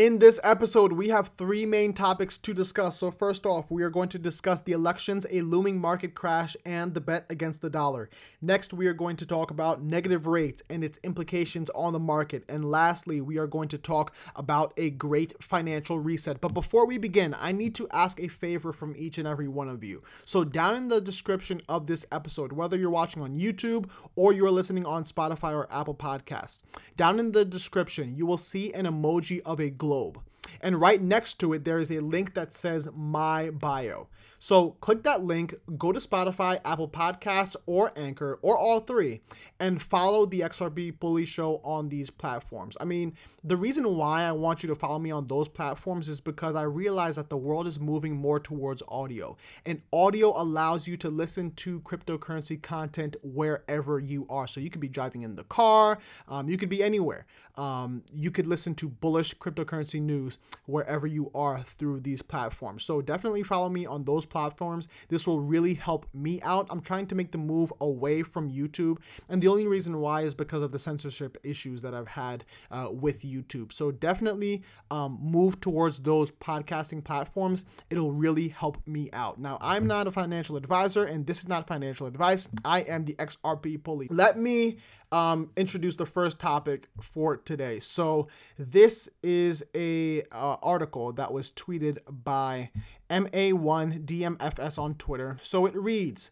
In this episode, we have three main topics to discuss. So, first off, we are going to discuss the elections, a looming market crash, and the bet against the dollar. Next, we are going to talk about negative rates and its implications on the market. And lastly, we are going to talk about a great financial reset. But before we begin, I need to ask a favor from each and every one of you. So, down in the description of this episode, whether you're watching on YouTube or you're listening on Spotify or Apple Podcasts, down in the description, you will see an emoji of a globe. And right next to it, there is a link that says My Bio. So click that link, go to Spotify, Apple Podcasts, or Anchor, or all three, and follow the XRP Bully Show on these platforms. I mean, the reason why I want you to follow me on those platforms is because I realize that the world is moving more towards audio, and audio allows you to listen to cryptocurrency content wherever you are. So you could be driving in the car, um, you could be anywhere. Um, you could listen to bullish cryptocurrency news wherever you are through these platforms. So definitely follow me on those platforms. This will really help me out. I'm trying to make the move away from YouTube, and the only reason why is because of the censorship issues that I've had uh, with YouTube. So definitely um, move towards those podcasting platforms. It'll really help me out. Now, I'm not a financial advisor, and this is not financial advice. I am the XRP Bully. Let me um, introduce the first topic for today. So this is a uh, article that was tweeted by MA1DMFS on Twitter. So it reads,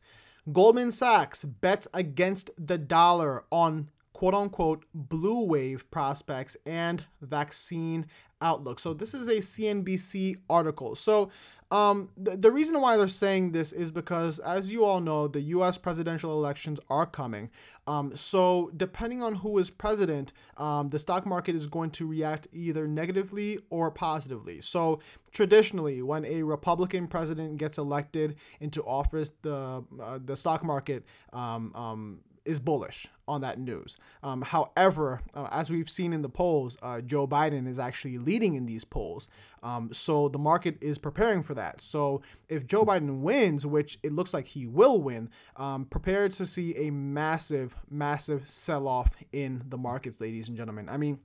Goldman Sachs bets against the dollar on quote unquote blue wave prospects and vaccine outlook. So this is a CNBC article. So um, the, the reason why they're saying this is because, as you all know, the U.S. presidential elections are coming. Um, so, depending on who is president, um, the stock market is going to react either negatively or positively. So, traditionally, when a Republican president gets elected into office, the uh, the stock market um, um, is bullish on that news. Um, however, uh, as we've seen in the polls, uh, Joe Biden is actually leading in these polls. Um, so the market is preparing for that. So if Joe Biden wins, which it looks like he will win, um, prepare to see a massive, massive sell off in the markets, ladies and gentlemen. I mean,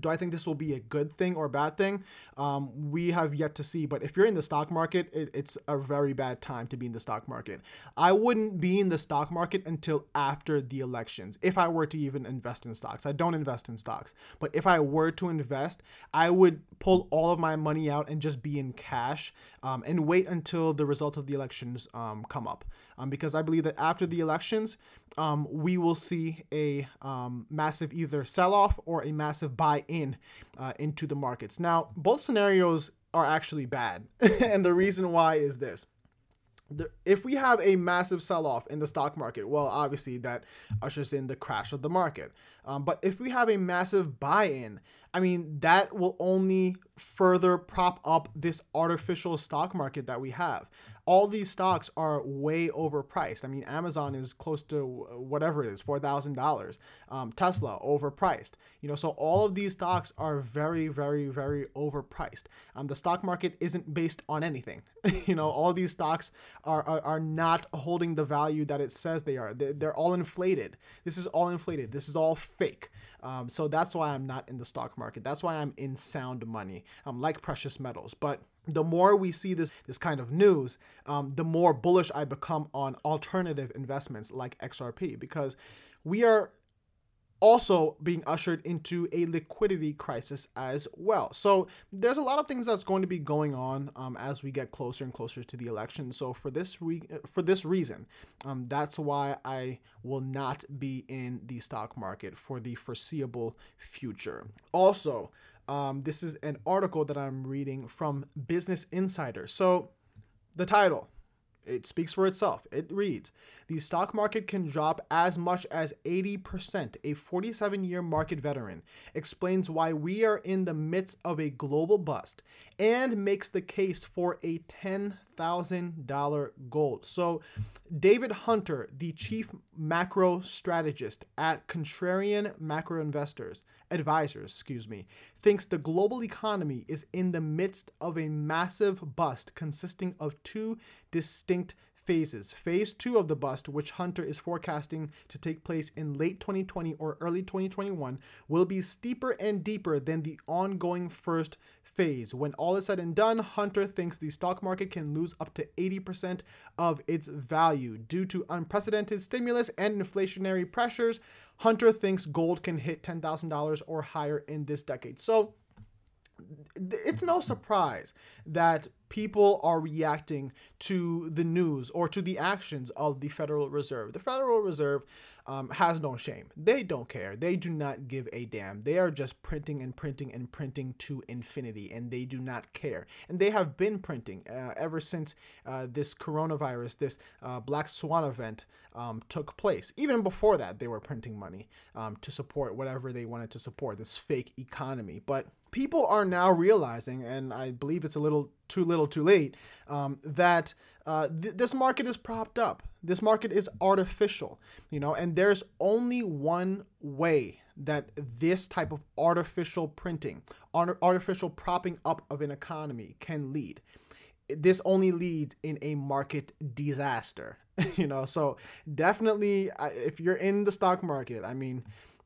do I think this will be a good thing or a bad thing? Um, we have yet to see. But if you're in the stock market, it, it's a very bad time to be in the stock market. I wouldn't be in the stock market until after the elections if I were to even invest in stocks. I don't invest in stocks. But if I were to invest, I would pull all of my money out and just be in cash um, and wait until the result of the elections um, come up. Um, because I believe that after the elections, um, we will see a um, massive either sell off or a massive buy in uh, into the markets. Now, both scenarios are actually bad. and the reason why is this. If we have a massive sell off in the stock market, well, obviously that ushers in the crash of the market. Um, but if we have a massive buy in, I mean, that will only further prop up this artificial stock market that we have all these stocks are way overpriced. I mean, Amazon is close to whatever it is, four thousand um, dollars. Tesla overpriced. You know, so all of these stocks are very, very, very overpriced. Um, the stock market isn't based on anything. you know, all these stocks are, are are not holding the value that it says they are. They're, they're all inflated. This is all inflated. This is all fake. Um, so that's why I'm not in the stock market. That's why I'm in sound money. I'm like precious metals, but the more we see this this kind of news, um, the more bullish I become on alternative investments like XRP because we are also being ushered into a liquidity crisis as well. So there's a lot of things that's going to be going on um, as we get closer and closer to the election. So for this re- for this reason, um, that's why I will not be in the stock market for the foreseeable future. Also. Um, this is an article that I'm reading from Business Insider. So, the title it speaks for itself. It reads The stock market can drop as much as 80%. A 47 year market veteran explains why we are in the midst of a global bust and makes the case for a $10,000 gold. So, David Hunter, the chief macro strategist at Contrarian Macro Investors, advisors, excuse me, thinks the global economy is in the midst of a massive bust consisting of two distinct phases. Phase two of the bust, which Hunter is forecasting to take place in late 2020 or early 2021, will be steeper and deeper than the ongoing first phase. When all is said and done, Hunter thinks the stock market can lose up to 80% of its value due to unprecedented stimulus and inflationary pressures. Hunter thinks gold can hit $10,000 or higher in this decade. So, it's no surprise that people are reacting to the news or to the actions of the Federal Reserve. The Federal Reserve um, has no shame. They don't care. They do not give a damn. They are just printing and printing and printing to infinity, and they do not care. And they have been printing uh, ever since uh, this coronavirus, this uh, Black Swan event um, took place. Even before that, they were printing money um, to support whatever they wanted to support, this fake economy. But people are now realizing, and I believe it's a little too little too late, um, that uh, th- this market is propped up. This market is artificial, you know, and there's only one way that this type of artificial printing, art- artificial propping up of an economy can lead. This only leads in a market disaster, you know. So definitely, if you're in the stock market, I mean,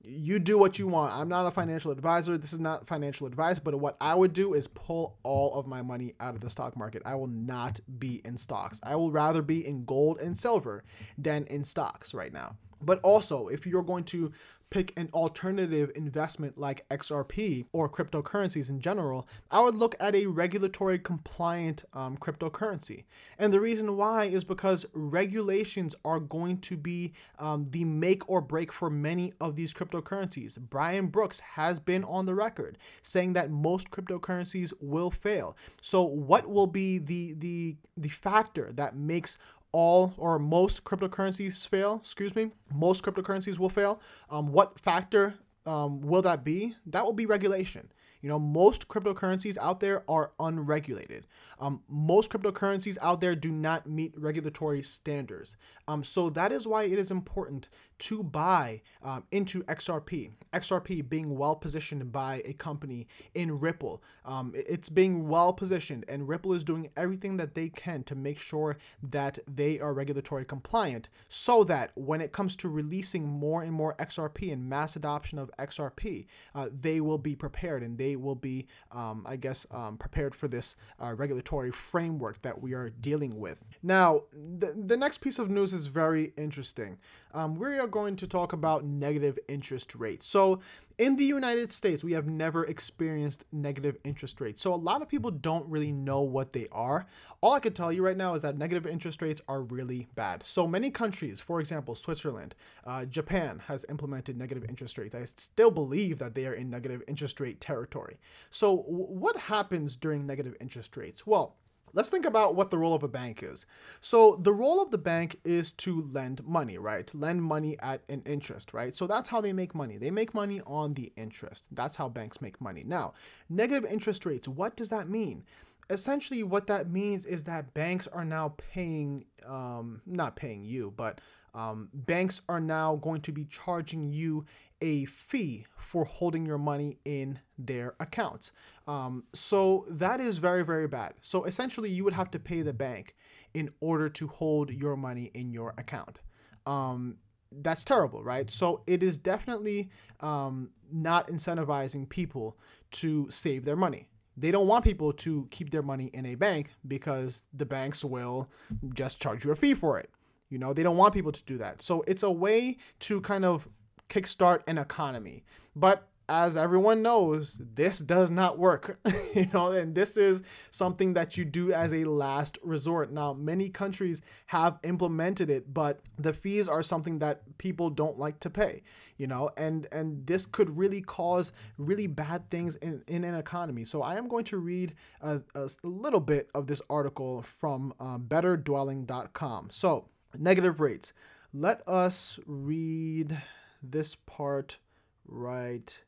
you do what you want. I'm not a financial advisor. This is not financial advice, but what I would do is pull all of my money out of the stock market. I will not be in stocks. I will rather be in gold and silver than in stocks right now. But also, if you're going to pick an alternative investment like XRP or cryptocurrencies in general, I would look at a regulatory compliant um, cryptocurrency. And the reason why is because regulations are going to be um, the make or break for many of these cryptocurrencies. Brian Brooks has been on the record saying that most cryptocurrencies will fail. So what will be the the the factor that makes all or most cryptocurrencies fail, excuse me, most cryptocurrencies will fail. Um, what factor um, will that be? That will be regulation. You know, most cryptocurrencies out there are unregulated. Um, most cryptocurrencies out there do not meet regulatory standards. Um, so that is why it is important to buy um, into XRP. XRP being well positioned by a company in Ripple. Um, it's being well positioned, and Ripple is doing everything that they can to make sure that they are regulatory compliant so that when it comes to releasing more and more XRP and mass adoption of XRP, uh, they will be prepared and they will be, um, I guess, um, prepared for this uh, regulatory framework that we are dealing with. Now, the, the next piece of news is very interesting. Um, we are going to talk about negative interest rates. So, in the United States, we have never experienced negative interest rates. So, a lot of people don't really know what they are. All I can tell you right now is that negative interest rates are really bad. So, many countries, for example, Switzerland, uh, Japan, has implemented negative interest rates. I still believe that they are in negative interest rate territory. So, w- what happens during negative interest rates? Well, Let's think about what the role of a bank is. So, the role of the bank is to lend money, right? Lend money at an interest, right? So, that's how they make money. They make money on the interest. That's how banks make money. Now, negative interest rates, what does that mean? Essentially, what that means is that banks are now paying, um, not paying you, but um, banks are now going to be charging you a fee for holding your money in their accounts. Um, so that is very, very bad. So essentially, you would have to pay the bank in order to hold your money in your account. Um, that's terrible, right? So it is definitely um, not incentivizing people to save their money. They don't want people to keep their money in a bank because the banks will just charge you a fee for it. You know, they don't want people to do that. So it's a way to kind of kickstart an economy. But as everyone knows, this does not work, you know, and this is something that you do as a last resort. Now, many countries have implemented it, but the fees are something that people don't like to pay, you know, and and this could really cause really bad things in, in an economy. So I am going to read a, a little bit of this article from um, betterdwelling.com. So, negative rates. Let us read this part right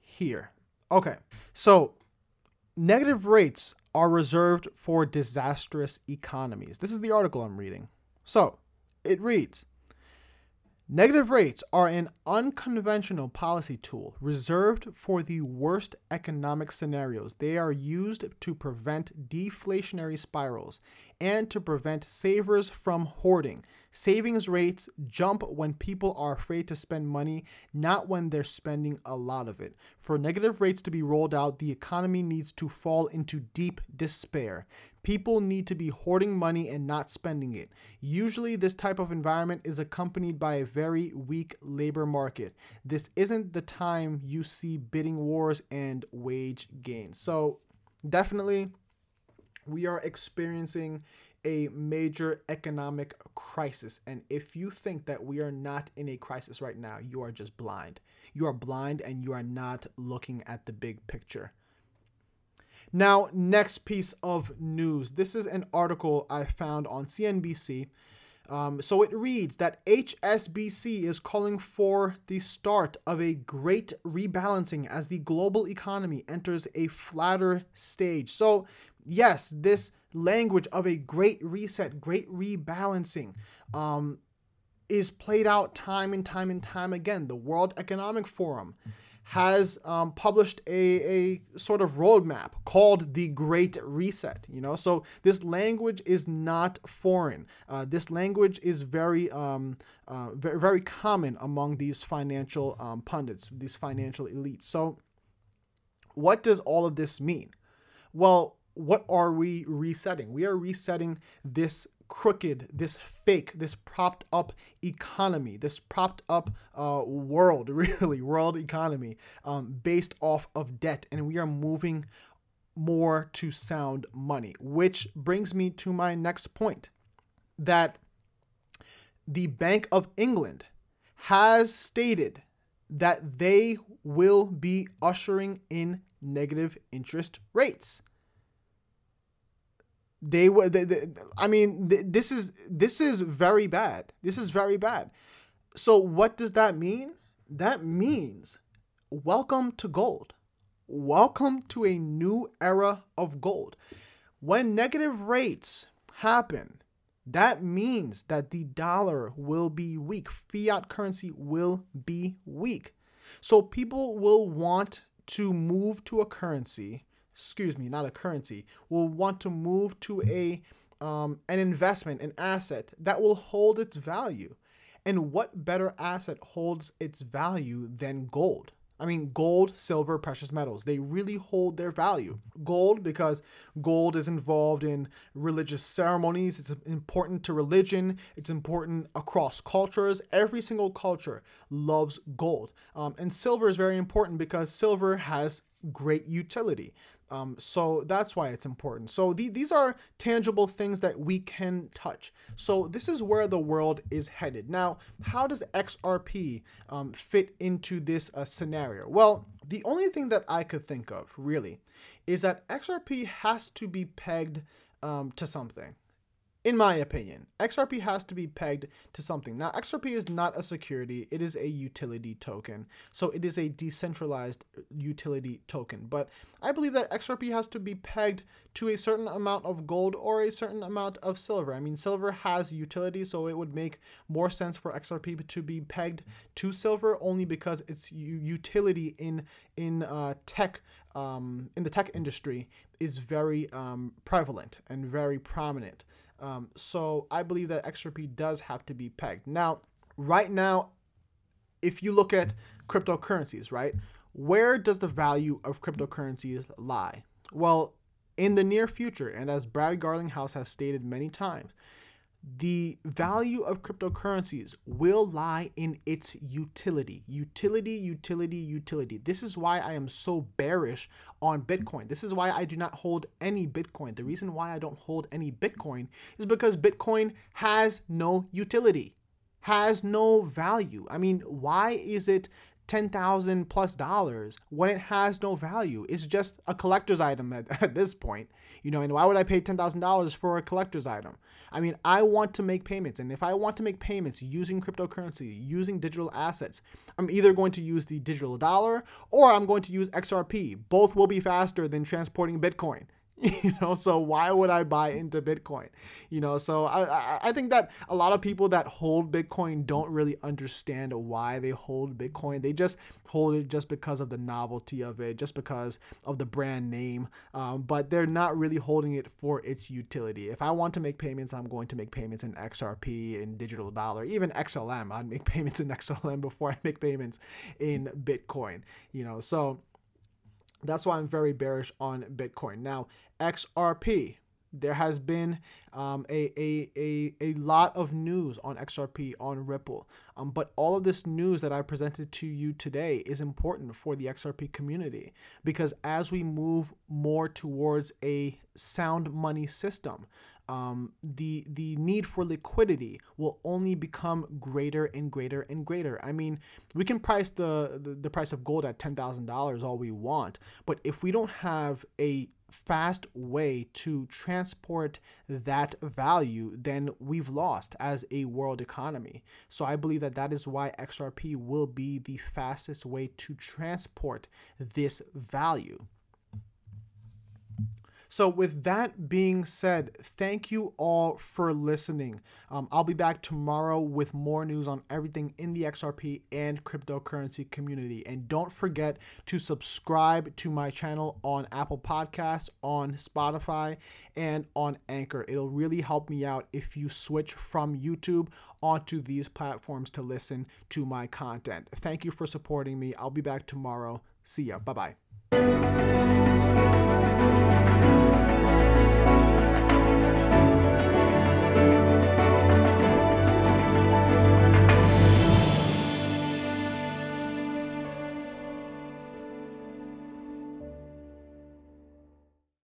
here. Okay, so negative rates are reserved for disastrous economies. This is the article I'm reading. So it reads Negative rates are an unconventional policy tool reserved for the worst economic scenarios. They are used to prevent deflationary spirals and to prevent savers from hoarding. Savings rates jump when people are afraid to spend money, not when they're spending a lot of it. For negative rates to be rolled out, the economy needs to fall into deep despair. People need to be hoarding money and not spending it. Usually, this type of environment is accompanied by a very weak labor market. This isn't the time you see bidding wars and wage gains. So, definitely, we are experiencing a major economic crisis. And if you think that we are not in a crisis right now, you are just blind. You are blind and you are not looking at the big picture. Now, next piece of news. This is an article I found on CNBC. Um, so it reads that HSBC is calling for the start of a great rebalancing as the global economy enters a flatter stage. So, yes, this language of a great reset, great rebalancing, um, is played out time and time and time again. The World Economic Forum has um, published a, a sort of roadmap called the Great Reset. You know, so this language is not foreign. Uh, this language is very, um, uh, very, very common among these financial um, pundits, these financial elites. So, what does all of this mean? Well, what are we resetting? We are resetting this crooked, this fake, this propped up economy, this propped up uh, world, really, world economy um, based off of debt. And we are moving more to sound money, which brings me to my next point that the Bank of England has stated that they will be ushering in negative interest rates they were they, i mean this is this is very bad. This is very bad. So what does that mean? That means welcome to gold. Welcome to a new era of gold. When negative rates happen that means that the dollar will be weak. Fiat currency will be weak. So people will want to move to a currency excuse me, not a currency, will want to move to a um, an investment, an asset that will hold its value. And what better asset holds its value than gold? I mean, gold, silver, precious metals, they really hold their value. Gold, because gold is involved in religious ceremonies, it's important to religion, it's important across cultures. Every single culture loves gold. Um, and silver is very important because silver has great utility. Um, so that's why it's important. So the, these are tangible things that we can touch. So this is where the world is headed. Now, how does XRP um, fit into this uh, scenario? Well, the only thing that I could think of really is that XRP has to be pegged um, to something in my opinion, XRP has to be pegged to something. Now, XRP is not a security, it is a utility token. So it is a decentralized utility token. But I believe that XRP has to be pegged to a certain amount of gold or a certain amount of silver. I mean, silver has utility, so it would make more sense for XRP to be pegged to silver only because its utility in in uh, tech um, in the tech industry is very um, prevalent and very prominent. Um, so I believe that XRP does have to be pegged. Now, right now, if you look at cryptocurrencies, right, where does the value of cryptocurrencies lie? Well, in the near future, and as Brad Garlinghouse has stated many times, the value of cryptocurrencies will lie in its utility. Utility, utility, utility. This is why I am so bearish on Bitcoin. This is why I do not hold any Bitcoin. The reason why I don't hold any Bitcoin is because Bitcoin has no utility, has no value. I mean, why is it 10,000 plus dollars when it has no value. It's just a collector's item at, at this point. You know, and why would I pay $10,000 for a collector's item? I mean, I want to make payments. And if I want to make payments using cryptocurrency, using digital assets, I'm either going to use the digital dollar or I'm going to use XRP. Both will be faster than transporting Bitcoin. you know so why would i buy into bitcoin? You know so I, I think that a lot of people that hold bitcoin don't really understand why they hold bitcoin. They just hold it just because of the novelty of it just because of the brand name um, but they're not really holding it for its utility. If i want to make payments i'm going to make payments in xrp in digital dollar even xlm i'd make payments in xlm before i make payments in bitcoin you know so that's why I'm very bearish on Bitcoin. Now, XRP, there has been um, a, a, a, a lot of news on XRP, on Ripple. Um, but all of this news that I presented to you today is important for the XRP community because as we move more towards a sound money system, um, the the need for liquidity will only become greater and greater and greater. I mean, we can price the the, the price of gold at ten thousand dollars all we want, but if we don't have a fast way to transport that value, then we've lost as a world economy. So I believe that that is why XRP will be the fastest way to transport this value. So, with that being said, thank you all for listening. Um, I'll be back tomorrow with more news on everything in the XRP and cryptocurrency community. And don't forget to subscribe to my channel on Apple Podcasts, on Spotify, and on Anchor. It'll really help me out if you switch from YouTube onto these platforms to listen to my content. Thank you for supporting me. I'll be back tomorrow. See ya. Bye bye.